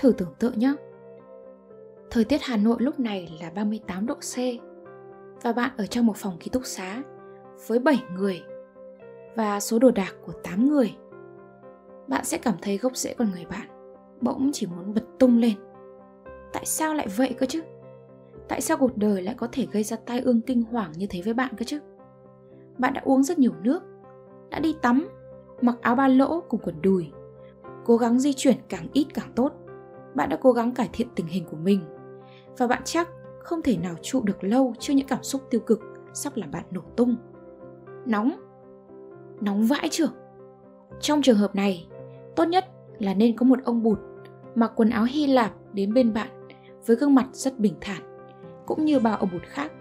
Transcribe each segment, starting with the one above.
Thử tưởng tượng nhé. Thời tiết Hà Nội lúc này là 38 độ C và bạn ở trong một phòng ký túc xá với 7 người và số đồ đạc của 8 người. Bạn sẽ cảm thấy gốc rễ con người bạn bỗng chỉ muốn bật tung lên. Tại sao lại vậy cơ chứ? Tại sao cuộc đời lại có thể gây ra tai ương kinh hoàng như thế với bạn cơ chứ? Bạn đã uống rất nhiều nước, đã đi tắm, mặc áo ba lỗ cùng quần đùi, cố gắng di chuyển càng ít càng tốt. Bạn đã cố gắng cải thiện tình hình của mình và bạn chắc không thể nào trụ được lâu trước những cảm xúc tiêu cực sắp làm bạn nổ tung. Nóng. Nóng vãi trưởng. Trong trường hợp này, tốt nhất là nên có một ông bụt mặc quần áo Hy Lạp đến bên bạn với gương mặt rất bình thản, cũng như bao ông bụt khác.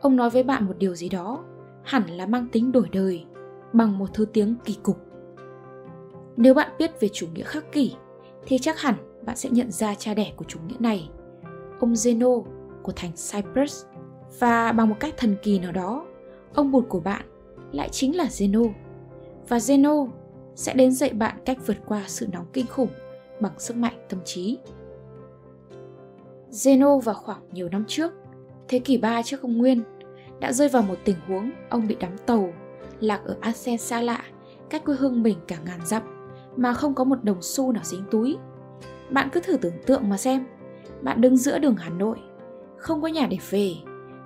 Ông nói với bạn một điều gì đó hẳn là mang tính đổi đời bằng một thứ tiếng kỳ cục. Nếu bạn biết về chủ nghĩa khắc kỷ thì chắc hẳn bạn sẽ nhận ra cha đẻ của chủ nghĩa này, ông Zeno của thành Cyprus. Và bằng một cách thần kỳ nào đó, ông bụt của bạn lại chính là Zeno. Và Zeno sẽ đến dạy bạn cách vượt qua sự nóng kinh khủng bằng sức mạnh tâm trí. Zeno vào khoảng nhiều năm trước, thế kỷ 3 trước công nguyên, đã rơi vào một tình huống ông bị đắm tàu, lạc ở Athens xa lạ, cách quê hương mình cả ngàn dặm, mà không có một đồng xu nào dính túi. Bạn cứ thử tưởng tượng mà xem, bạn đứng giữa đường Hà Nội, không có nhà để về,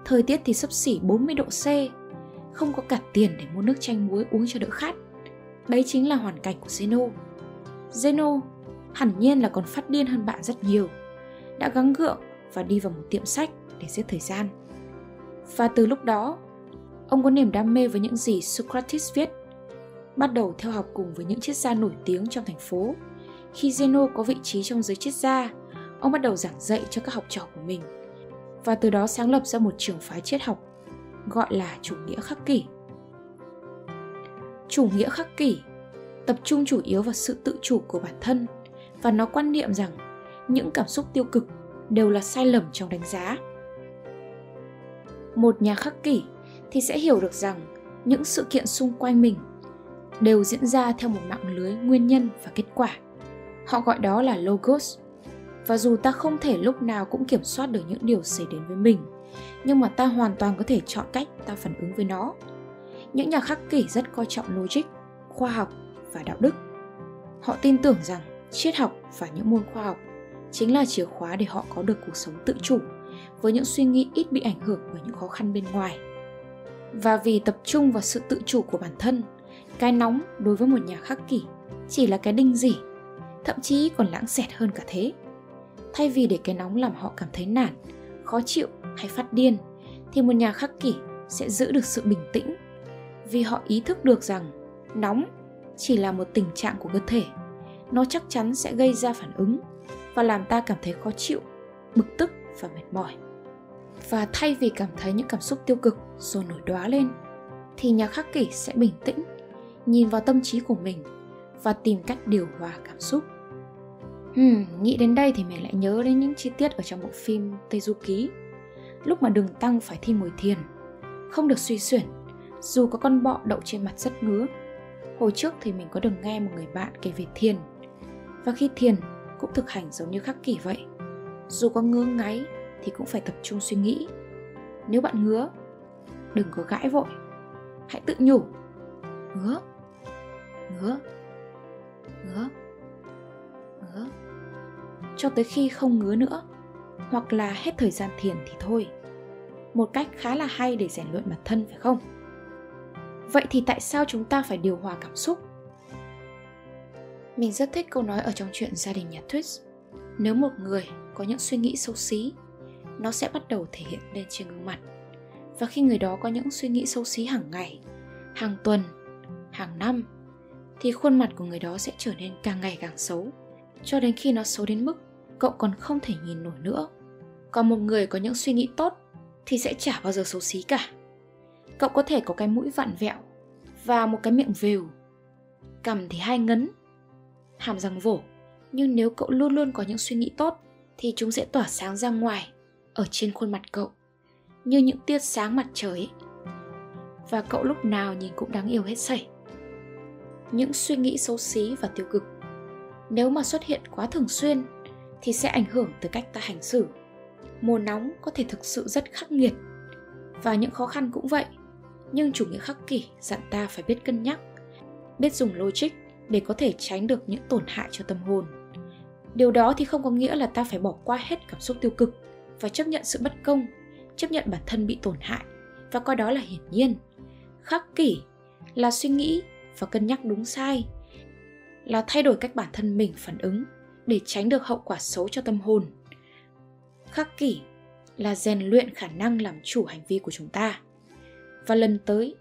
thời tiết thì sấp xỉ 40 độ C, không có cả tiền để mua nước chanh muối uống cho đỡ khát. Đấy chính là hoàn cảnh của Zeno. Zeno hẳn nhiên là còn phát điên hơn bạn rất nhiều. Đã gắng gượng và đi vào một tiệm sách để giết thời gian. Và từ lúc đó, ông có niềm đam mê với những gì Socrates viết. Bắt đầu theo học cùng với những triết gia nổi tiếng trong thành phố. Khi Zeno có vị trí trong giới triết gia, ông bắt đầu giảng dạy cho các học trò của mình. Và từ đó sáng lập ra một trường phái triết học gọi là chủ nghĩa khắc kỷ. Chủ nghĩa khắc kỷ tập trung chủ yếu vào sự tự chủ của bản thân và nó quan niệm rằng những cảm xúc tiêu cực đều là sai lầm trong đánh giá. Một nhà khắc kỷ thì sẽ hiểu được rằng những sự kiện xung quanh mình đều diễn ra theo một mạng lưới nguyên nhân và kết quả. Họ gọi đó là logos. Và dù ta không thể lúc nào cũng kiểm soát được những điều xảy đến với mình, nhưng mà ta hoàn toàn có thể chọn cách ta phản ứng với nó. Những nhà khắc kỷ rất coi trọng logic, khoa học và đạo đức. Họ tin tưởng rằng triết học và những môn khoa học chính là chìa khóa để họ có được cuộc sống tự chủ với những suy nghĩ ít bị ảnh hưởng bởi những khó khăn bên ngoài. Và vì tập trung vào sự tự chủ của bản thân, cái nóng đối với một nhà khắc kỷ chỉ là cái đinh gì, thậm chí còn lãng xẹt hơn cả thế. Thay vì để cái nóng làm họ cảm thấy nản, khó chịu hay phát điên, thì một nhà khắc kỷ sẽ giữ được sự bình tĩnh. Vì họ ý thức được rằng nóng chỉ là một tình trạng của cơ thể. Nó chắc chắn sẽ gây ra phản ứng và làm ta cảm thấy khó chịu bực tức và mệt mỏi. Và thay vì cảm thấy những cảm xúc tiêu cực rồi nổi đoá lên thì nhà khắc kỷ sẽ bình tĩnh nhìn vào tâm trí của mình và tìm cách điều hòa cảm xúc. Hmm, nghĩ đến đây thì mình lại nhớ đến những chi tiết ở trong bộ phim Tây Du Ký Lúc mà đường tăng phải thi ngồi thiền Không được suy xuyển Dù có con bọ đậu trên mặt rất ngứa. Hồi trước thì mình có được nghe một người bạn kể về thiền Và khi thiền cũng thực hành giống như khắc kỷ vậy. Dù có ngứa ngáy thì cũng phải tập trung suy nghĩ. Nếu bạn ngứa, đừng có gãi vội Hãy tự nhủ. Ngứa, ngứa, ngứa, ngứa. Cho tới khi không ngứa nữa, Hoặc là hết thời gian thiền thì thôi. Một cách khá là hay để rèn luyện bản thân, phải không? vậy thì tại sao chúng ta phải điều hòa cảm xúc? Mình rất thích câu nói ở trong chuyện gia đình nhà Twist nếu một người có những suy nghĩ xấu xí, nó sẽ bắt đầu thể hiện lên trên gương mặt. Và khi người đó có những suy nghĩ xấu xí hàng ngày, hàng tuần, hàng năm, thì khuôn mặt của người đó sẽ trở nên càng ngày càng xấu. Cho đến khi nó xấu đến mức cậu còn không thể nhìn nổi nữa. Còn một người có những suy nghĩ tốt thì sẽ chả bao giờ xấu xí cả. Cậu có thể có cái mũi vặn vẹo và một cái miệng vều. Cằm thì hai ngấn. Hàm răng vổ nhưng nếu cậu luôn luôn có những suy nghĩ tốt thì chúng sẽ tỏa sáng ra ngoài, ở trên khuôn mặt cậu, như những tia sáng mặt trời. Và cậu lúc nào nhìn cũng đáng yêu hết sảy. Những suy nghĩ xấu xí và tiêu cực, nếu mà xuất hiện quá thường xuyên thì sẽ ảnh hưởng tới cách ta hành xử. Mùa nóng có thể thực sự rất khắc nghiệt và những khó khăn cũng vậy. Nhưng chủ nghĩa khắc kỷ dặn ta phải biết cân nhắc, biết dùng logic để có thể tránh được những tổn hại cho tâm hồn. Điều đó thì không có nghĩa là ta phải bỏ qua hết cảm xúc tiêu cực và chấp nhận sự bất công, chấp nhận bản thân bị tổn hại và coi đó là hiển nhiên. Khắc kỷ là suy nghĩ và cân nhắc đúng sai, là thay đổi cách bản thân mình phản ứng để tránh được hậu quả xấu cho tâm hồn. Khắc kỷ là rèn luyện khả năng làm chủ hành vi của chúng ta. Và lần tới,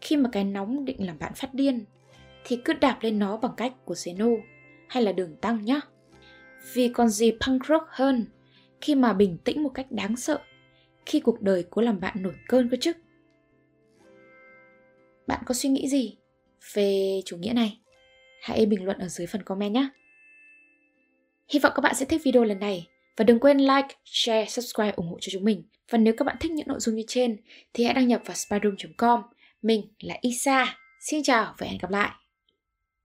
khi mà cái nóng định làm bạn phát điên, thì cứ đạp lên nó bằng cách của Zeno hay là đường tăng nhé. Vì còn gì punk rock hơn khi mà bình tĩnh một cách đáng sợ khi cuộc đời cố làm bạn nổi cơn cơ chứ. Bạn có suy nghĩ gì về chủ nghĩa này? Hãy bình luận ở dưới phần comment nhé. Hy vọng các bạn sẽ thích video lần này và đừng quên like, share, subscribe ủng hộ cho chúng mình. Và nếu các bạn thích những nội dung như trên thì hãy đăng nhập vào spyroom.com. Mình là Isa. Xin chào và hẹn gặp lại.